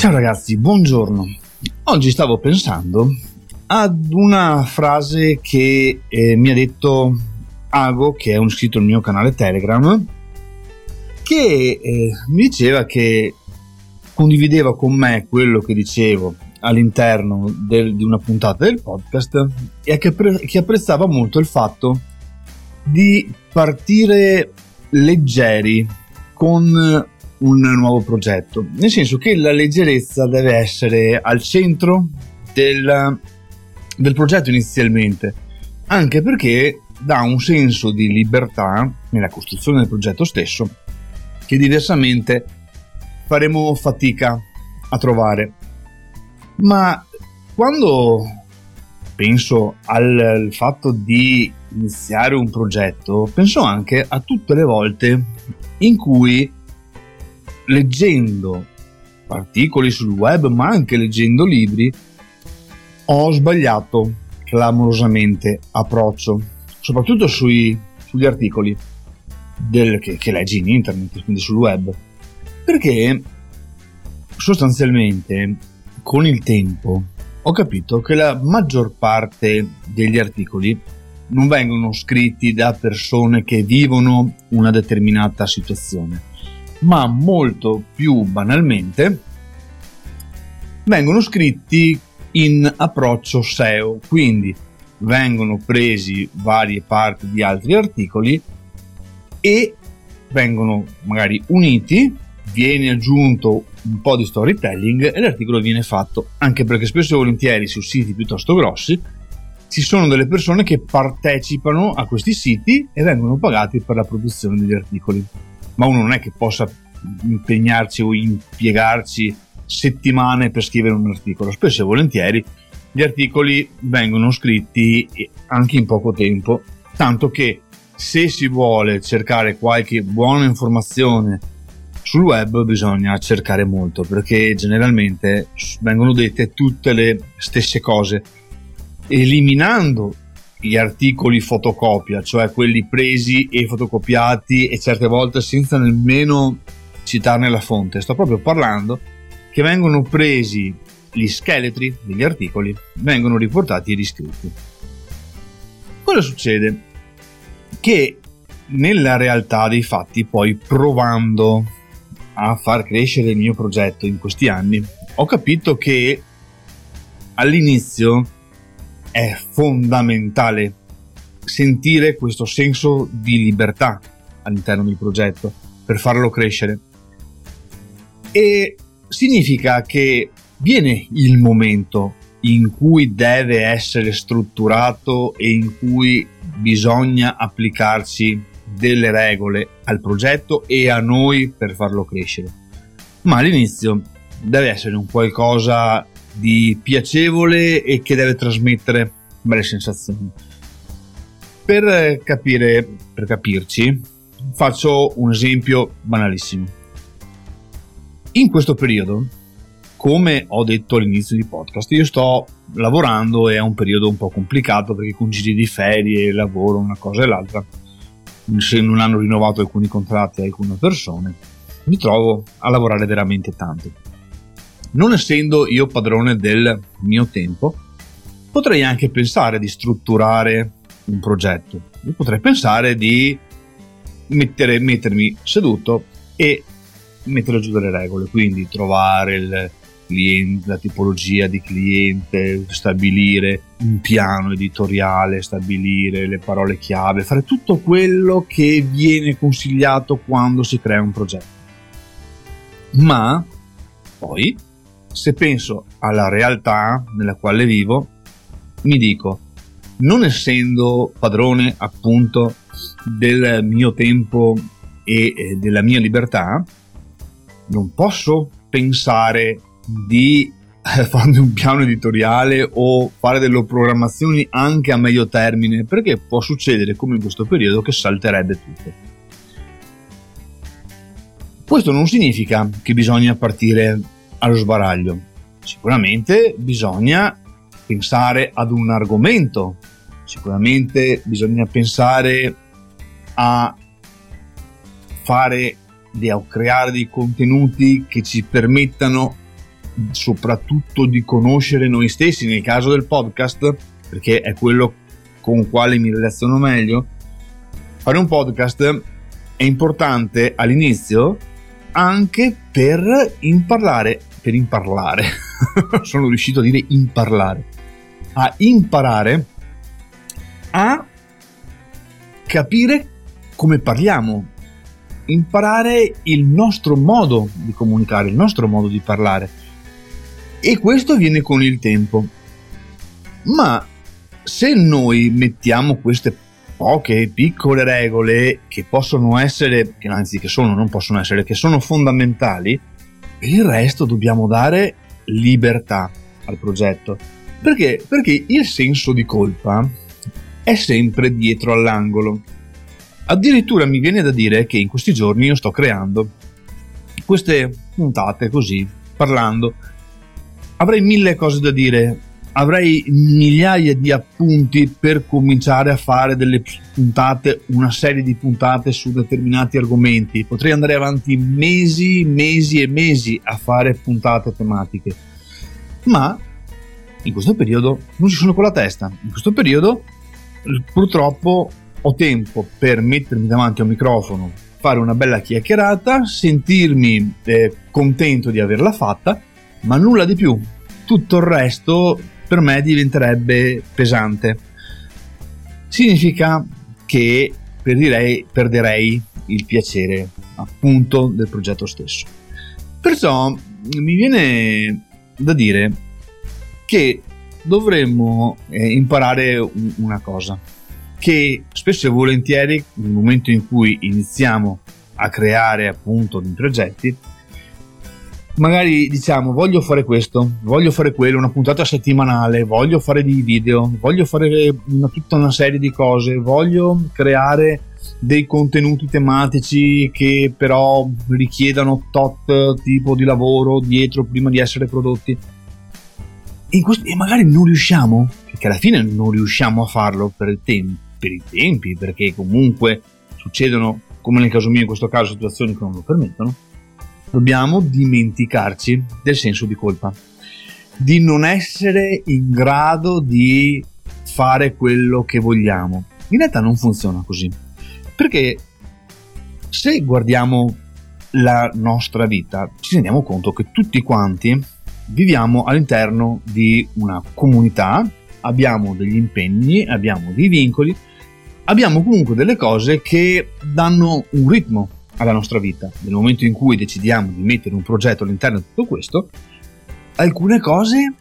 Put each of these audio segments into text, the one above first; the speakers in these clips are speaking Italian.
Ciao ragazzi, buongiorno. Oggi stavo pensando ad una frase che eh, mi ha detto Ago, che è un iscritto al mio canale Telegram, che eh, mi diceva che condivideva con me quello che dicevo all'interno del, di una puntata del podcast e che, pre- che apprezzava molto il fatto di partire leggeri con un nuovo progetto, nel senso che la leggerezza deve essere al centro del, del progetto inizialmente, anche perché dà un senso di libertà nella costruzione del progetto stesso che diversamente faremo fatica a trovare. Ma quando penso al fatto di iniziare un progetto, penso anche a tutte le volte in cui leggendo articoli sul web, ma anche leggendo libri, ho sbagliato clamorosamente approccio, soprattutto sui, sugli articoli del, che, che leggi in internet, quindi sul web, perché sostanzialmente con il tempo ho capito che la maggior parte degli articoli non vengono scritti da persone che vivono una determinata situazione, ma molto più banalmente vengono scritti in approccio SEO, quindi vengono presi varie parti di altri articoli e vengono magari uniti, viene aggiunto un po' di storytelling e l'articolo viene fatto, anche perché spesso e volentieri su siti piuttosto grossi ci sono delle persone che partecipano a questi siti e vengono pagati per la produzione degli articoli ma uno non è che possa impegnarci o impiegarci settimane per scrivere un articolo. Spesso e volentieri gli articoli vengono scritti anche in poco tempo, tanto che se si vuole cercare qualche buona informazione sul web bisogna cercare molto perché generalmente vengono dette tutte le stesse cose eliminando gli articoli fotocopia, cioè quelli presi e fotocopiati e certe volte senza nemmeno citarne la fonte. Sto proprio parlando che vengono presi gli scheletri degli articoli, vengono riportati e riscritti. Cosa succede? Che nella realtà dei fatti, poi provando a far crescere il mio progetto in questi anni, ho capito che all'inizio è fondamentale sentire questo senso di libertà all'interno del progetto per farlo crescere. E significa che viene il momento in cui deve essere strutturato e in cui bisogna applicarci delle regole al progetto e a noi per farlo crescere. Ma all'inizio deve essere un qualcosa di piacevole e che deve trasmettere belle sensazioni. Per capire, per capirci, faccio un esempio banalissimo. In questo periodo, come ho detto all'inizio di podcast, io sto lavorando e è un periodo un po' complicato perché con giri di ferie, lavoro, una cosa e l'altra, se non hanno rinnovato alcuni contratti a alcune persone, mi trovo a lavorare veramente tanto non essendo io padrone del mio tempo, potrei anche pensare di strutturare un progetto. Io potrei pensare di mettere, mettermi seduto e mettere giù delle regole, quindi trovare il cliente, la tipologia di cliente, stabilire un piano editoriale, stabilire le parole chiave, fare tutto quello che viene consigliato quando si crea un progetto. Ma poi se penso alla realtà nella quale vivo, mi dico, non essendo padrone appunto del mio tempo e della mia libertà, non posso pensare di fare un piano editoriale o fare delle programmazioni anche a medio termine, perché può succedere come in questo periodo che salterebbe tutto. Questo non significa che bisogna partire allo sbaraglio. Sicuramente bisogna pensare ad un argomento, sicuramente bisogna pensare a fare a creare dei contenuti che ci permettano soprattutto di conoscere noi stessi nel caso del podcast, perché è quello con quale mi relaziono meglio, fare un podcast è importante all'inizio anche per imparare, per imparare, sono riuscito a dire imparare, a imparare a capire come parliamo, imparare il nostro modo di comunicare, il nostro modo di parlare. E questo viene con il tempo. Ma se noi mettiamo queste poche piccole regole che possono essere, che anzi che sono, non possono essere, che sono fondamentali, per il resto dobbiamo dare libertà al progetto. Perché? Perché il senso di colpa è sempre dietro all'angolo. Addirittura mi viene da dire che in questi giorni io sto creando queste puntate così, parlando. Avrei mille cose da dire, avrei migliaia di appunti per cominciare a fare delle puntate, una serie di puntate su determinati argomenti. Potrei andare avanti mesi, mesi e mesi a fare puntate tematiche. Ma in questo periodo non ci sono con la testa. In questo periodo purtroppo ho tempo per mettermi davanti a un microfono, fare una bella chiacchierata, sentirmi eh, contento di averla fatta, ma nulla di più. Tutto il resto per me diventerebbe pesante. Significa che perderei, perderei il piacere appunto del progetto stesso. Perciò mi viene da dire che dovremmo eh, imparare un, una cosa, che spesso e volentieri nel momento in cui iniziamo a creare appunto dei progetti, magari diciamo voglio fare questo, voglio fare quello, una puntata settimanale, voglio fare dei video, voglio fare una, tutta una serie di cose, voglio creare dei contenuti tematici che però richiedano tot tipo di lavoro dietro prima di essere prodotti. Questo, e magari non riusciamo, perché alla fine non riusciamo a farlo per, tem- per i tempi, perché comunque succedono, come nel caso mio in questo caso, situazioni che non lo permettono, dobbiamo dimenticarci del senso di colpa, di non essere in grado di fare quello che vogliamo. In realtà non funziona così, perché se guardiamo la nostra vita ci rendiamo conto che tutti quanti viviamo all'interno di una comunità, abbiamo degli impegni, abbiamo dei vincoli, abbiamo comunque delle cose che danno un ritmo alla nostra vita. Nel momento in cui decidiamo di mettere un progetto all'interno di tutto questo, alcune cose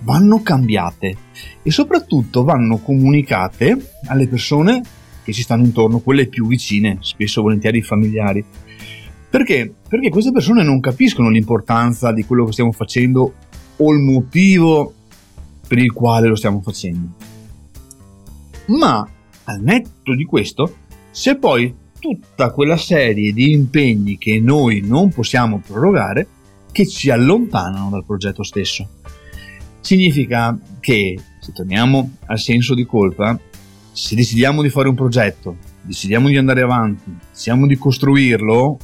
vanno cambiate e soprattutto vanno comunicate alle persone che ci stanno intorno, quelle più vicine, spesso volentieri familiari. Perché? Perché queste persone non capiscono l'importanza di quello che stiamo facendo o il motivo per il quale lo stiamo facendo. Ma al netto di questo, se poi tutta quella serie di impegni che noi non possiamo prorogare che ci allontanano dal progetto stesso. Significa che, se torniamo al senso di colpa, se decidiamo di fare un progetto, decidiamo di andare avanti, decidiamo di costruirlo,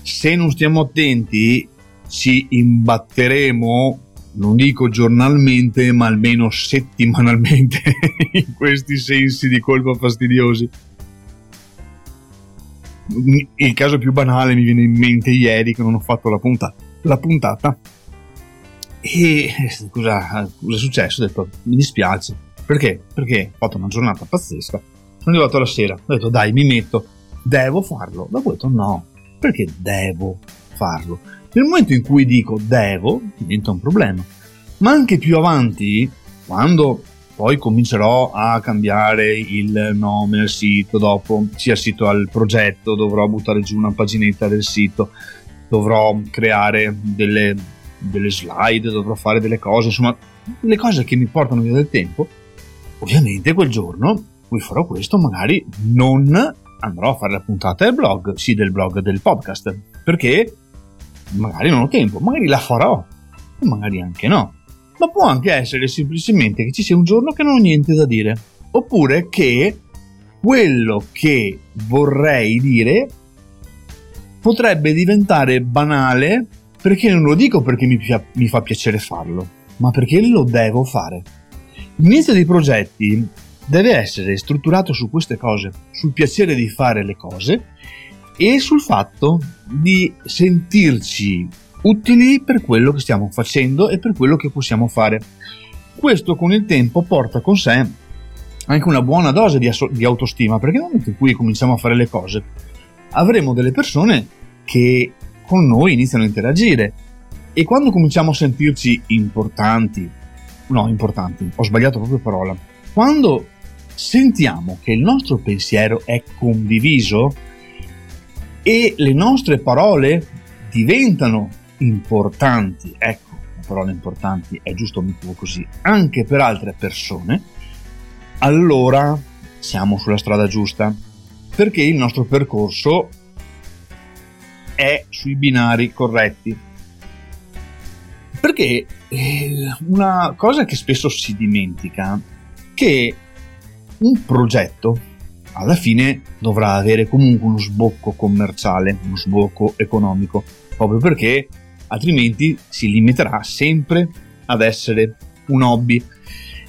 se non stiamo attenti ci imbatteremo non dico giornalmente ma almeno settimanalmente in questi sensi di colpa fastidiosi il caso più banale mi viene in mente ieri che non ho fatto la puntata, la puntata e cosa, cosa è successo? Ho detto mi dispiace perché? Perché ho fatto una giornata pazzesca sono arrivato la sera ho detto dai mi metto devo farlo dopo ho detto no perché devo farlo. Nel momento in cui dico devo, diventa un problema. Ma anche più avanti, quando poi comincerò a cambiare il nome al sito, dopo sia sito al progetto, dovrò buttare giù una paginetta del sito, dovrò creare delle, delle slide, dovrò fare delle cose, insomma, le cose che mi portano via del tempo. Ovviamente quel giorno cui farò questo magari non andrò a fare la puntata del blog, sì del blog del podcast, perché magari non ho tempo, magari la farò, magari anche no. Ma può anche essere semplicemente che ci sia un giorno che non ho niente da dire, oppure che quello che vorrei dire potrebbe diventare banale Perché non lo dico perché mi, mi fa piacere farlo, ma perché lo devo fare. L'inizio dei progetti deve essere strutturato su queste cose, sul piacere di fare le cose e sul fatto di sentirci utili per quello che stiamo facendo e per quello che possiamo fare. Questo con il tempo porta con sé anche una buona dose di, asso- di autostima, perché nel momento in cui cominciamo a fare le cose, avremo delle persone che con noi iniziano a interagire e quando cominciamo a sentirci importanti, no, importanti, ho sbagliato proprio parola, quando sentiamo che il nostro pensiero è condiviso e le nostre parole diventano importanti, ecco, parole importanti è giusto metterlo così, anche per altre persone, allora siamo sulla strada giusta, perché il nostro percorso è sui binari corretti. Perché eh, una cosa che spesso si dimentica, che un progetto alla fine dovrà avere comunque uno sbocco commerciale, uno sbocco economico, proprio perché altrimenti si limiterà sempre ad essere un hobby.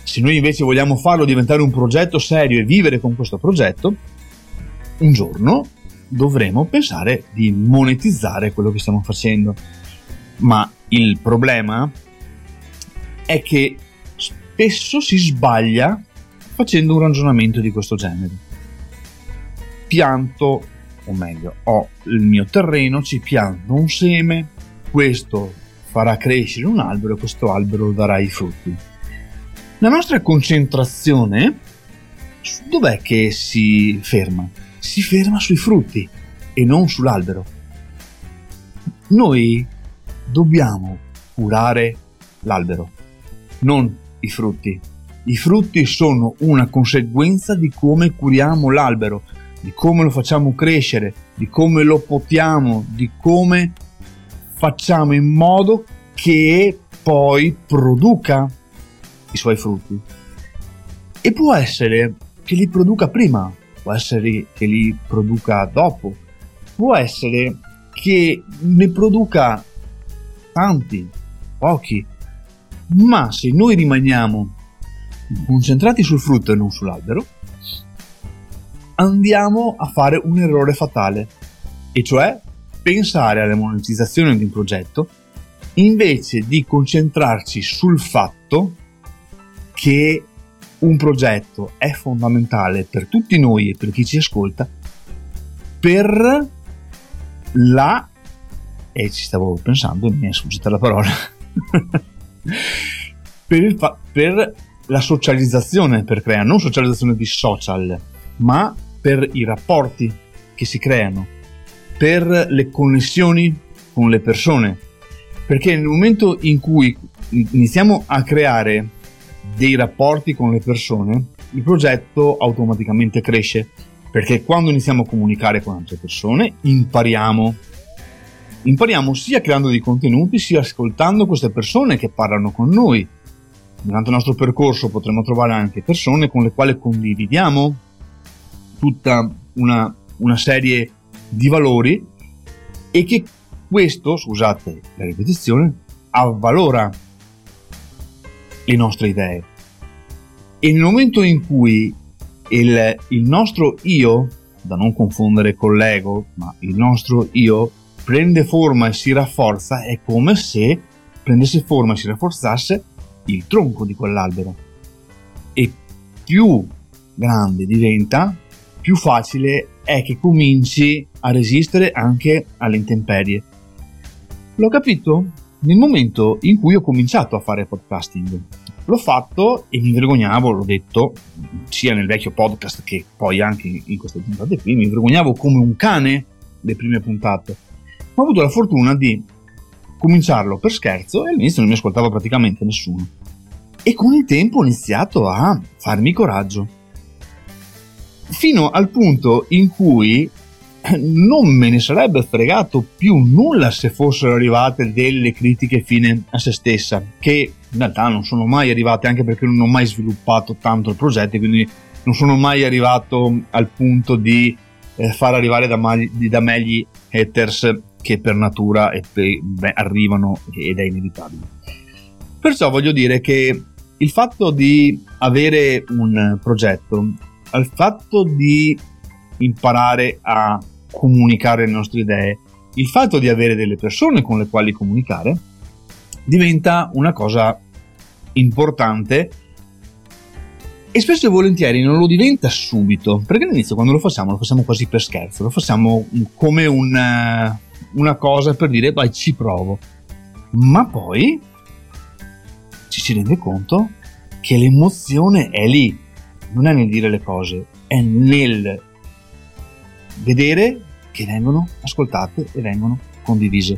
Se noi invece vogliamo farlo diventare un progetto serio e vivere con questo progetto, un giorno dovremo pensare di monetizzare quello che stiamo facendo. Ma il problema è che spesso si sbaglia facendo un ragionamento di questo genere. Pianto, o meglio, ho il mio terreno, ci pianto un seme, questo farà crescere un albero e questo albero darà i frutti. La nostra concentrazione dov'è che si ferma? Si ferma sui frutti e non sull'albero. Noi dobbiamo curare l'albero, non i frutti. I frutti sono una conseguenza di come curiamo l'albero, di come lo facciamo crescere, di come lo potiamo, di come facciamo in modo che poi produca i suoi frutti. E può essere che li produca prima, può essere che li produca dopo, può essere che ne produca tanti, pochi, ma se noi rimaniamo concentrati sul frutto e non sull'albero, andiamo a fare un errore fatale, e cioè pensare alla monetizzazione di un progetto invece di concentrarci sul fatto che un progetto è fondamentale per tutti noi e per chi ci ascolta per la e ci stavo pensando mi è sfuggita la parola per, fa- per la socializzazione per creare non socializzazione di social ma per i rapporti che si creano per le connessioni con le persone. Perché nel momento in cui iniziamo a creare dei rapporti con le persone, il progetto automaticamente cresce. Perché quando iniziamo a comunicare con altre persone, impariamo. Impariamo sia creando dei contenuti, sia ascoltando queste persone che parlano con noi. Durante il nostro percorso potremo trovare anche persone con le quali condividiamo tutta una, una serie di valori e che questo, scusate la ripetizione, avvalora le nostre idee. E nel momento in cui il, il nostro io, da non confondere con l'ego, ma il nostro io prende forma e si rafforza, è come se prendesse forma e si rafforzasse il tronco di quell'albero. E più grande diventa, più facile è che cominci a resistere anche alle intemperie. L'ho capito nel momento in cui ho cominciato a fare podcasting. L'ho fatto e mi vergognavo, l'ho detto, sia nel vecchio podcast che poi anche in queste puntate qui, mi vergognavo come un cane le prime puntate. Ma ho avuto la fortuna di cominciarlo per scherzo e all'inizio non mi ascoltava praticamente nessuno. E con il tempo ho iniziato a farmi coraggio fino al punto in cui non me ne sarebbe fregato più nulla se fossero arrivate delle critiche fine a se stessa, che in realtà non sono mai arrivate anche perché non ho mai sviluppato tanto il progetto, quindi non sono mai arrivato al punto di eh, far arrivare da, magli, da me gli haters che per natura beh, arrivano ed è inevitabile. Perciò voglio dire che il fatto di avere un progetto, il fatto di imparare a comunicare le nostre idee, il fatto di avere delle persone con le quali comunicare, diventa una cosa importante e spesso e volentieri non lo diventa subito, perché all'inizio quando lo facciamo lo facciamo quasi per scherzo, lo facciamo come una, una cosa per dire vai ci provo, ma poi ci si rende conto che l'emozione è lì, non è nel dire le cose, è nel vedere che vengono ascoltate e vengono condivise.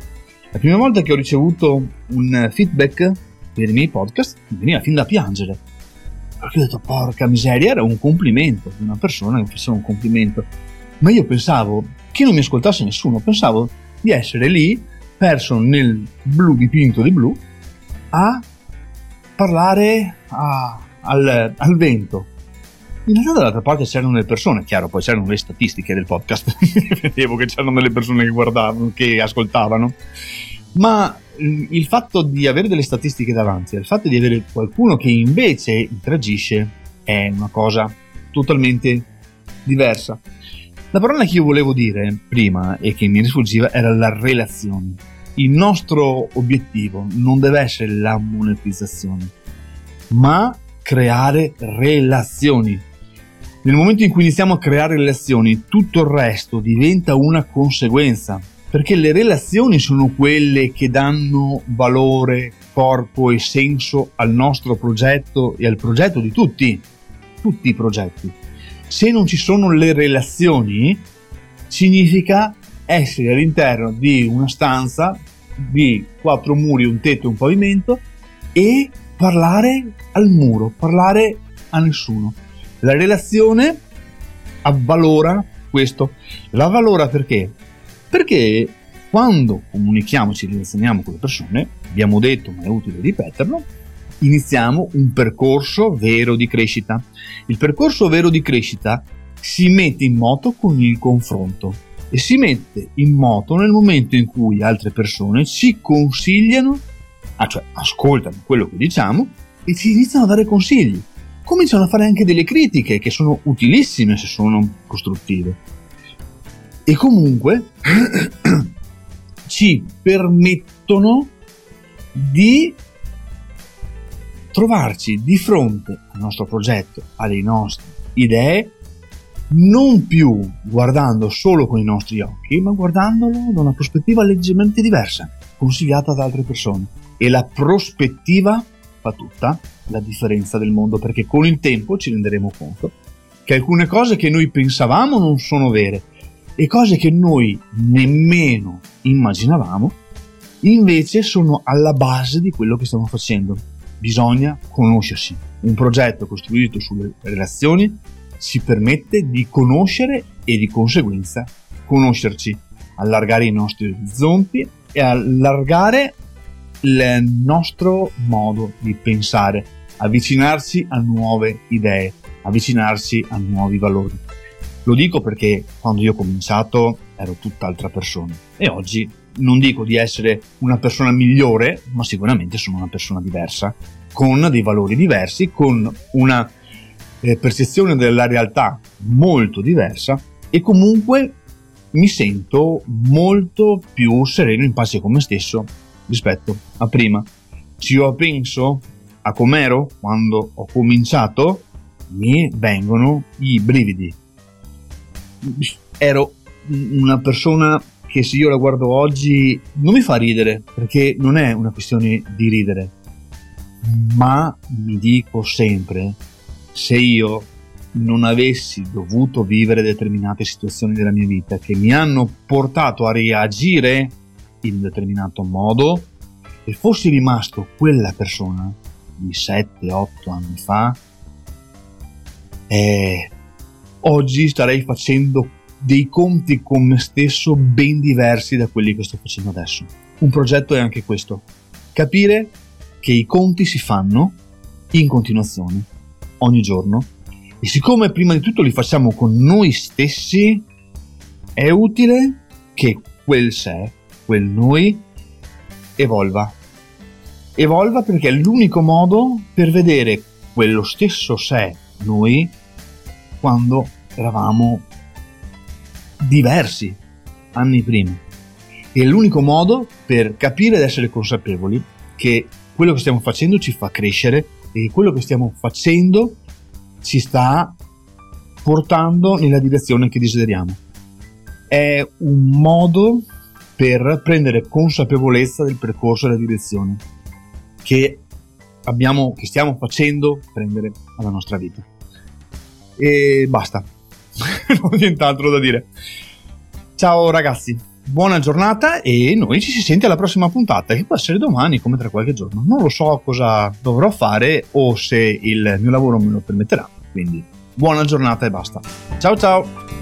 La prima volta che ho ricevuto un feedback per i miei podcast mi veniva fin da piangere perché ho detto, porca miseria, era un complimento di una persona che mi faceva un complimento. Ma io pensavo che non mi ascoltasse nessuno, pensavo di essere lì, perso nel blu dipinto di blu, a parlare a, al, al vento. In realtà dall'altra parte c'erano le persone, chiaro, poi c'erano le statistiche del podcast, vedevo che c'erano delle persone che guardavano, che ascoltavano, ma il fatto di avere delle statistiche davanti, il fatto di avere qualcuno che invece interagisce è una cosa totalmente diversa. La parola che io volevo dire prima e che mi rifuggiva era la relazione. Il nostro obiettivo non deve essere la monetizzazione, ma creare relazioni. Nel momento in cui iniziamo a creare relazioni, tutto il resto diventa una conseguenza perché le relazioni sono quelle che danno valore, corpo e senso al nostro progetto e al progetto di tutti, tutti i progetti. Se non ci sono le relazioni, significa essere all'interno di una stanza di quattro muri, un tetto e un pavimento e parlare al muro, parlare a nessuno. La relazione avvalora questo. La valora perché? Perché quando comunichiamo, ci relazioniamo con le persone, abbiamo detto, ma è utile ripeterlo, iniziamo un percorso vero di crescita. Il percorso vero di crescita si mette in moto con il confronto e si mette in moto nel momento in cui altre persone ci consigliano, ah, cioè ascoltano quello che diciamo e ci iniziano a dare consigli. Cominciano a fare anche delle critiche che sono utilissime se sono costruttive e comunque ci permettono di trovarci di fronte al nostro progetto, alle nostre idee, non più guardando solo con i nostri occhi, ma guardandolo da una prospettiva leggermente diversa, consigliata da altre persone. E la prospettiva fa tutta la differenza del mondo, perché con il tempo ci renderemo conto che alcune cose che noi pensavamo non sono vere, e cose che noi nemmeno immaginavamo, invece sono alla base di quello che stiamo facendo. Bisogna conoscersi. Un progetto costruito sulle relazioni ci permette di conoscere e di conseguenza conoscerci, allargare i nostri orizzonti e allargare il nostro modo di pensare, avvicinarsi a nuove idee, avvicinarsi a nuovi valori. Lo dico perché quando io ho cominciato ero tutt'altra persona e oggi non dico di essere una persona migliore, ma sicuramente sono una persona diversa, con dei valori diversi, con una eh, percezione della realtà molto diversa e comunque mi sento molto più sereno in pace con me stesso rispetto a prima. Se io penso a com'ero quando ho cominciato, mi vengono i brividi, ero una persona che se io la guardo oggi non mi fa ridere, perché non è una questione di ridere, ma mi dico sempre, se io non avessi dovuto vivere determinate situazioni della mia vita che mi hanno portato a reagire in un determinato modo e fossi rimasto quella persona di 7-8 anni fa, eh, oggi starei facendo dei conti con me stesso ben diversi da quelli che sto facendo adesso. Un progetto è anche questo, capire che i conti si fanno in continuazione, ogni giorno, e siccome prima di tutto li facciamo con noi stessi, è utile che quel sé quel noi evolva. Evolva perché è l'unico modo per vedere quello stesso sé noi quando eravamo diversi anni prima. È l'unico modo per capire ed essere consapevoli che quello che stiamo facendo ci fa crescere e quello che stiamo facendo ci sta portando nella direzione che desideriamo. È un modo per prendere consapevolezza del percorso e della direzione che abbiamo, che stiamo facendo prendere alla nostra vita. E basta, non ho nient'altro da dire. Ciao ragazzi, buona giornata e noi ci si sente alla prossima puntata che può essere domani come tra qualche giorno. Non lo so cosa dovrò fare o se il mio lavoro me lo permetterà. Quindi buona giornata e basta. Ciao ciao!